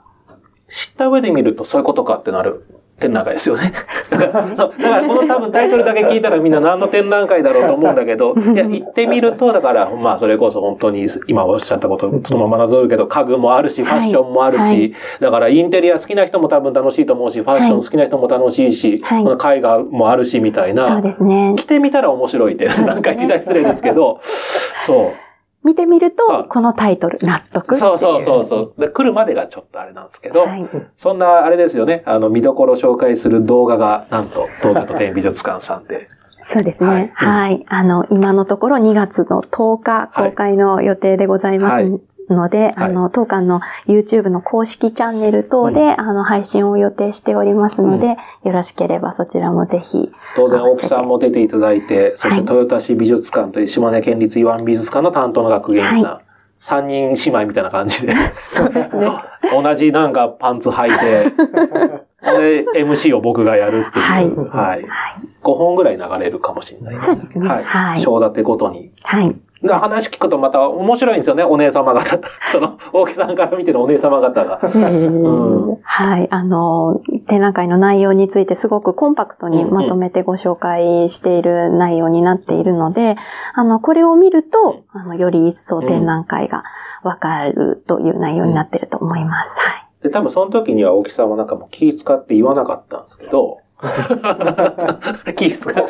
知った上で見るとそういうことかってなる展覧会ですよね。だから、そう、だからこの多分タイトルだけ聞いたらみんな何の展覧会だろうと思うんだけど、いや、行ってみると、だから、まあ、それこそ本当に今おっしゃったことそのままなぞるけど、家具もあるし、ファッションもあるし、はい、だからインテリア好きな人も多分楽しいと思うし、ファッション好きな人も楽しいし、はい、この絵画もあるし、みたいな。そうですね。来てみたら面白い展覧会って失礼ですけど、そう。見てみると、このタイトル、納得そうそうそうそう。で来るまでがちょっとあれなんですけど、はい、そんなあれですよね、あの、見どころ紹介する動画が、なんと、東京都展美術館さんで。そうですね。はい。はい、あの、今のところ2月の10日公開の予定でございます。はいので、あの、当館の YouTube の公式チャンネル等で、あの、配信を予定しておりますので、よろしければそちらもぜひ。当然、大木さんも出ていただいて、そして豊田市美術館という島根県立岩美術館の担当の学芸員さん。三人姉妹みたいな感じで。そうですね。同じなんかパンツ履いて、で、MC を僕がやるっていう。はい。はい。5本ぐらい流れるかもしれないです、ね。そうですね。はい。章立てごとに。はい。話聞くとまた面白いんですよね、お姉様方。その、大木さんから見てるお姉様方が。うん、はい。あの、展覧会の内容についてすごくコンパクトにまとめてご紹介している内容になっているので、あの、これを見ると、あの、より一層展覧会がわかるという内容になっていると思います。はい。で、多分その時には大木さんはなんかもう気使って言わなかったんですけど、気使う。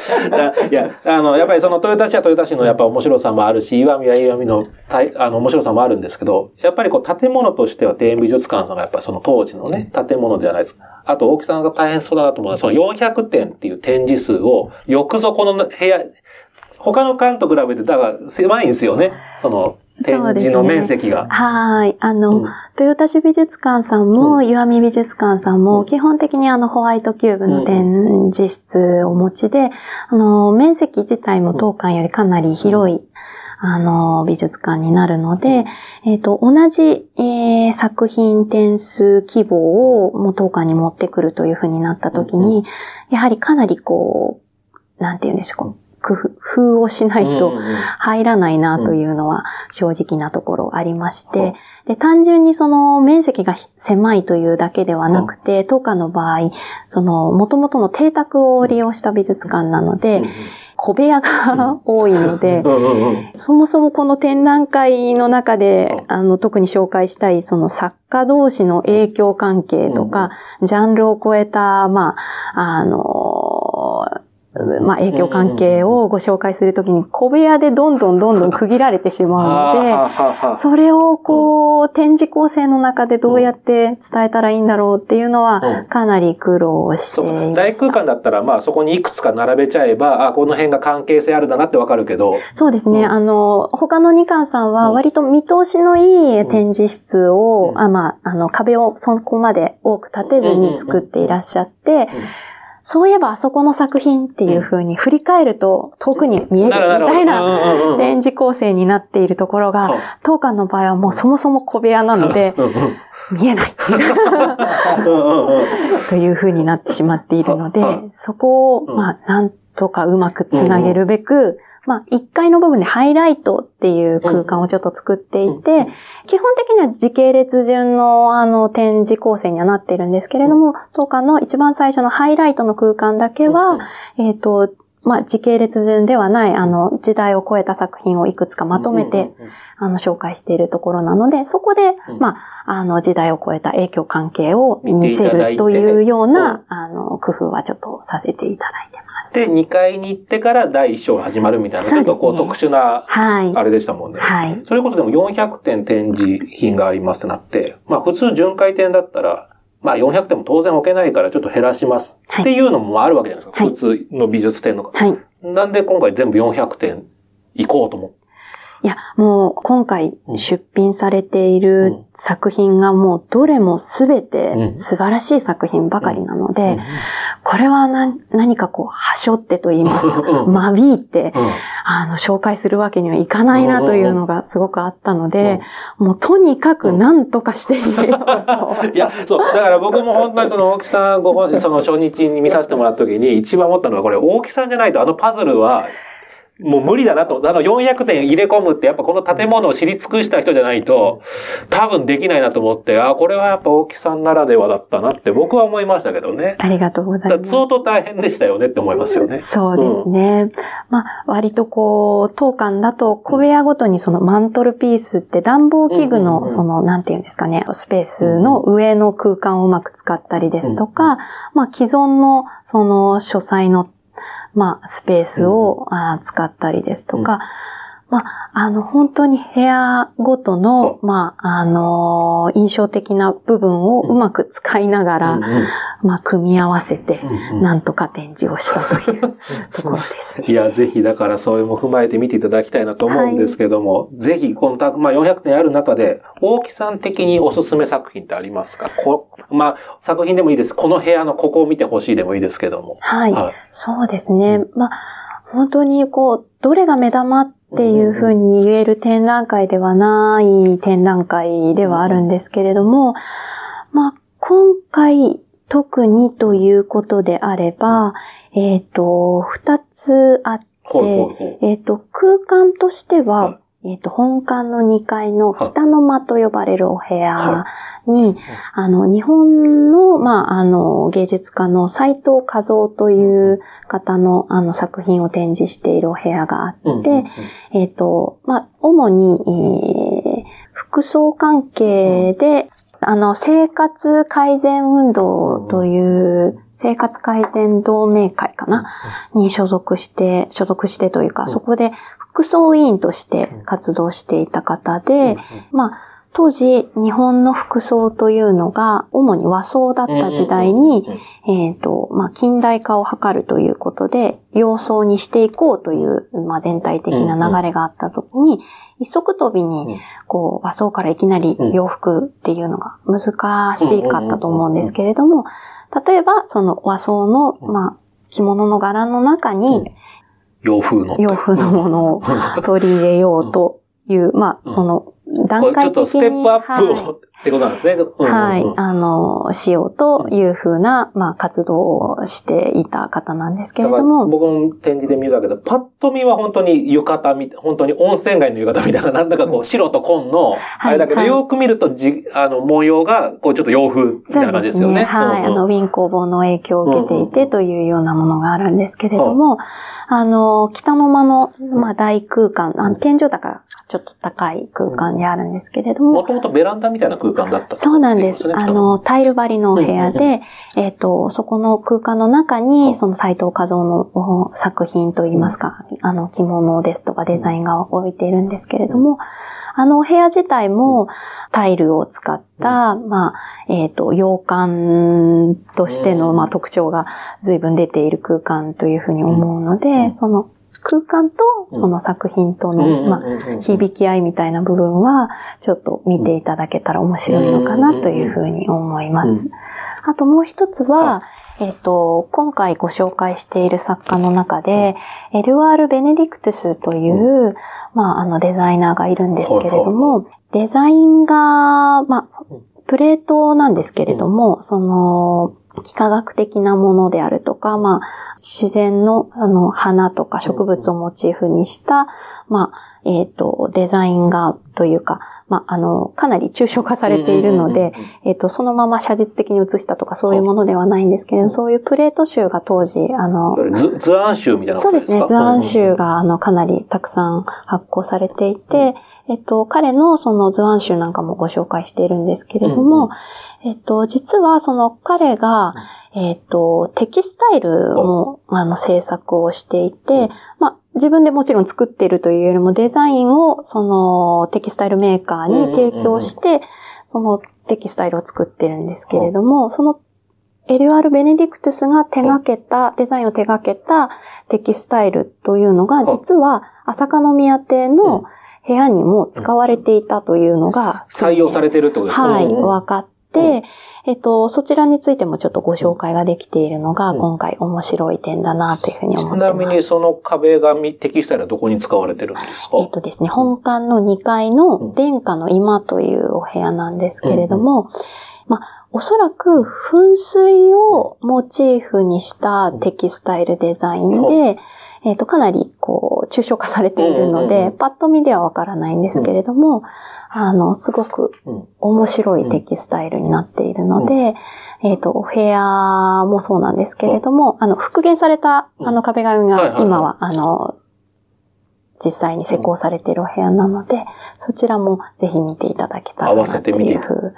いや、あの、やっぱりそのトヨタ市はトヨタ市のやっぱ面白さもあるし、岩見は岩見のあの面白さもあるんですけど、やっぱりこう建物としては庭園美術館さんがやっぱりその当時のね、建物じゃないですか。あと大木さんが大変そうだなと思うのは、その400点っていう展示数を、よくぞこの部屋、他の館と比べて、だから狭いんですよね。その、展示の面積が。ね、はい。あの、うん、豊田市美術館さんも、うん、岩見美術館さんも、基本的にあの、ホワイトキューブの展示室をお持ちで、あの、面積自体も当館よりかなり広い、あの、美術館になるので、えっ、ー、と、同じ、えー、作品点数規模をもう当館に持ってくるというふうになったときに、やはりかなりこう、なんて言うんでしょう、工夫をしないと入らないなというのは正直なところありまして、で、単純にその面積が狭いというだけではなくて、当館の場合、その元々の邸宅を利用した美術館なので、小部屋が多いので、そもそもこの展覧会の中で、あの、特に紹介したい、その作家同士の影響関係とか、ジャンルを超えた、まあ、あの、まあ、影響関係をご紹介するときに小部屋でどんどんどんどん区切られてしまうので、それをこう、展示構成の中でどうやって伝えたらいいんだろうっていうのは、かなり苦労していました。大空間だったら、まあそこにいくつか並べちゃえば、あ、この辺が関係性あるだなってわかるけど。そうですね。あの、他の二巻さんは割と見通しのいい展示室を、あまあ、あの、壁をそこまで多く立てずに作っていらっしゃって、そういえばあそこの作品っていう風に振り返ると遠くに見えるみたいな展示構成になっているところが、当館の場合はもうそもそも小部屋なので、見えない。という風になってしまっているので、そこを、まあ、なんとかうまくつなげるべく、まあ、1階の部分でハイライトっていう空間をちょっと作っていて、基本的には時系列順のあの展示構成にはなっているんですけれども、当館の一番最初のハイライトの空間だけは、えっ、と、まあ、時系列順ではない、あの、時代を超えた作品をいくつかまとめて、あの、紹介しているところなので、そこで、まあ、あの、時代を超えた影響関係を見せるというような、あの、工夫はちょっとさせていただいてます。で、2階に行ってから第1章が始まるみたいな、ちょっとこう特殊な、あれでしたもんね。はい。それこそでも400点展示品がありますってなって、まあ普通巡回展だったら、まあ400点も当然置けないからちょっと減らします。っていうのもあるわけじゃないですか。はい、普通の美術展の方。はい。なんで今回全部400点行こうと思って。いや、もう今回出品されている作品がもうどれもすべて素晴らしい作品ばかりなので、これは何何かこう、はしょってと言いますか、間引いて、あの、紹介するわけにはいかないなというのがすごくあったので、もうとにかく何とかしているよいや、そう、だから僕も本当にその大木さんご本、その初日に見させてもらった時に一番思ったのはこれ大木さんじゃないとあのパズルはもう無理だなと。あの400点入れ込むってやっぱこの建物を知り尽くした人じゃないと多分できないなと思って、あ、これはやっぱ大木さんならではだったなって僕は思いましたけどね。ありがとうございます。相当大変でしたよねって思いますよね。そうですね。うん、まあ割とこう、当館だと小部屋ごとにそのマントルピースって暖房器具のその、なんていうんですかね、スペースの上の空間をうまく使ったりですとか、まあ既存のその書斎のまあ、スペースを、使ったりですとか、まあ、あの、本当に部屋ごとの、まあ、あの印象的な部分をうまく使いながら、まあ、組み合わせて、なんとか展示をしたという ところですね。いや、ぜひ、だからそれも踏まえて見ていただきたいなと思うんですけども、はい、ぜひ、この、まあ、400点ある中で、大木さん的におすすめ作品ってありますか？こまあ、作品でもいいです。この部屋のここを見てほしいでもいいですけども。はい。はい、そうですね。まあ、本当にこう、どれが目玉っていうふうに言える展覧会ではない展覧会ではあるんですけれども、まあ、今回特にということであれば、えっ、ー、と、二つあって、えっ、ー、と、空間としては、えっ、ー、と、本館の2階の北の間と呼ばれるお部屋に、あの、日本の、まあ、あの、芸術家の斎藤和夫という方の、あの、作品を展示しているお部屋があって、えっ、と、まあ、主に、えー、服装関係で、あの、生活改善運動という、生活改善同盟会かな？に所属して、所属してというか、そこで服装委員として活動していた方で、まあ、当時、日本の服装というのが、主に和装だった時代に、えっ、と、まあ、近代化を図るということで、洋装にしていこうという、まあ、全体的な流れがあったときに、一足飛びに、こう、和装からいきなり洋服っていうのが難しかったと思うんですけれども、例えば、その和装の、まあ、着物の柄の中に、洋風の。洋風のものを取り入れようという、まあ、その、段階的に。ちょっとステップアップを、はい、ってことなんですね。はい。あの、しようというふうな、まあ、活動をしていた方なんですけれども。僕も展示で見るだけど、パッと見は本当に浴衣み、本当に温泉街の浴衣みたいな、なんだかこう、白と紺の、あれだけど、よく見るとじ、あの、模様が、こう、ちょっと洋風みたいな感じですよね。ねはい。あの、ウィン工房の影響を受けていてというようなものがあるんですけれども、あの、北の間の、まあ、大空間、あの天井高ちょっと高い空間にあるんですけれども。もともとベランダみたいな空空間だったそうなんです。あの、タイル張りのお部屋で、えっ、と、そこの空間の中に、その斎藤和夫のお作品といいますか、あの、着物ですとかデザインが置いているんですけれども、あのお部屋自体もタイルを使った、まあ、えっ、と、洋館としての、まあ、特徴が随分出ている空間というふうに思うので、その空間とその作品との、まあ、響き合いみたいな部分は、ちょっと見ていただけたら面白いのかなというふうに思います。あともう一つは、えっ、と、今回ご紹介している作家の中で、エルワール・ベネディクトゥスという、まあ、あのデザイナーがいるんですけれども、デザインが、まあ、プレートなんですけれども、その、幾何学的なものであるとか、まあ、自然の、あの、花とか植物をモチーフにした、まあ、えっ、と、デザイン画というか、まあ、あの、かなり抽象化されているので、えっ、と、そのまま写実的に写したとかそういうものではないんですけれど、そういうプレート集が当時、あの、図図案集みたいなそうですね、図案集が、あの、かなりたくさん発行されていて、えっと、彼のその図案集なんかもご紹介しているんですけれども、えっと、実はその彼が、えっと、テキスタイルも、あの、制作をしていて、まあ、自分でもちろん作っているというよりもデザインをそのテキスタイルメーカーに提供して、そのテキスタイルを作ってるんですけれども、そのエリュアル・ベネディクトゥスが手掛けた、デザインを手掛けたテキスタイルというのが、実は朝香宮邸の部屋にも使われていたというのが、採用されてるってことですか？はい、分かって、えっと、そちらについてもちょっとご紹介ができているのが、今回面白い点だなというふうに思ってます。ちなみにその壁紙、テキスタイルはどこに使われてるんですか？えっとですね、本館の2階の殿下の今というお部屋なんですけれども、まあ、おそらく噴水をモチーフにしたテキスタイルデザインで、えっ、と、かなり、こう、抽象化されているので、パッと見ではわからないんですけれども、あの、すごく面白いテキスタイルになっているので、えっ、と、お部屋もそうなんですけれども、あの、復元された、あの、壁紙が今は、あの、実際に施工されているお部屋なので、そちらもぜひ見ていただけたらなっていうふう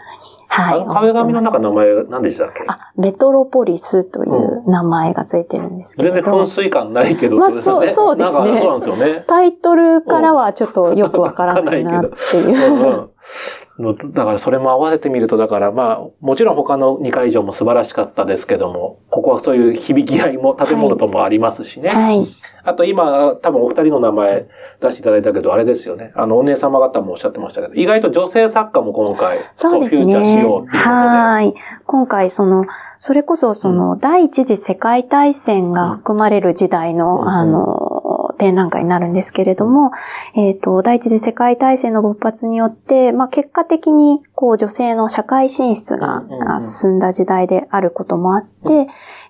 はい。壁紙の中の名前何でしたっけ？あ、メトロポリスという名前がついてるんですけど。全然噴水感ないけど、まあ、そう、そうですね。そうなんですよね。タイトルからはちょっとよくわからないなっていう。だからそれも合わせてみると、だからまあ、もちろん他の2回以上も素晴らしかったですけども、ここはそういう響き合いも建物ともありますしね。はい。あと今、多分お二人の名前出していただいたけど、あれですよね。あの、お姉様方もおっしゃってましたけど、意外と女性作家も今回、そうですね。フューチャーしようっていう。はい。今回、その、それこそ、その、第一次世界大戦が含まれる時代の、うん、あの、展覧会になるんですけれども、えっ、ー、と、第一次世界大戦の勃発によって、まあ、結果的に、こう、女性の社会進出が進んだ時代であることもあって、えっ、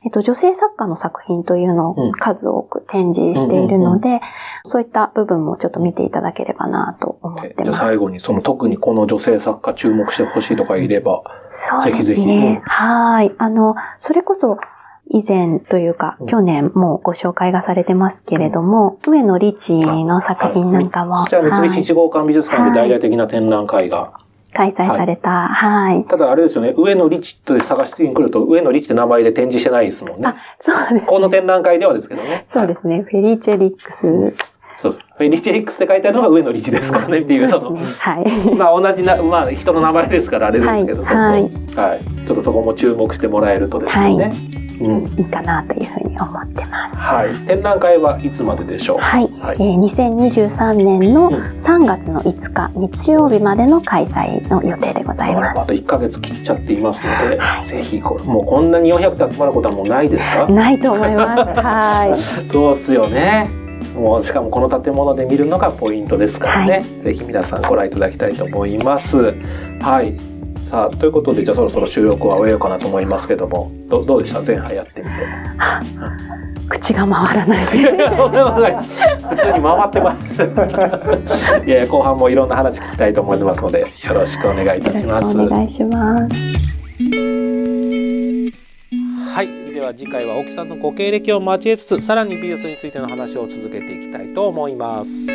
ー、と、女性作家の作品というのを数多く展示しているので、そういった部分もちょっと見ていただければなと思ってます。最後に、その特にこの女性作家注目してほしいとかいれば、そうですね。ぜひぜひ。はい。あの、それこそ、以前というか、去年もご紹介がされてますけれども、上野リチの作品なんかも。こちら三菱一号館美術館で大々的な展覧会が。開催された。はい。ただあれですよね、上野リチって探してくると、上野リチって名前で展示してないですもんね。あ、そうです、この展覧会ではですけどね。そうですね。フェリーチェリックス。そうです。フェリチェリックスって書いてあるのが上野リチですからねっていう、その、ね、はい。まあ同じな、まあ人の名前ですからあれですけど、はい、そうそう。はい。はい。ちょっとそこも注目してもらえるとですよね。はいうん、いいかなというふうに思ってます。はい。展覧会はいつまででしょう？はい。はい、えー、2023年の3月の5日、うん、日曜日までの開催の予定でございます。また1ヶ月切っちゃっていますので、はい、ぜひこれ、もうこんなに400点集まることはもうないですか？ないと思います。はい。そうっすよね。もうしかもこの建物で見るのがポイントですからね。はい、ぜひ皆さんご覧いただきたいと思います。はい。さあ、ということで、じゃあそろそろ収録は終えようかなと思いますけども、どどうでした？前半やってみて。口が回らない。いやいや、そんなことない。普通に回ってます。いやいや、後半もいろんな話聞きたいと思いますので、よろしくお願いいたします。お願いします。では次回は青木さんのご経歴を交えつつ、さらに美術についての話を続けていきたいと思います。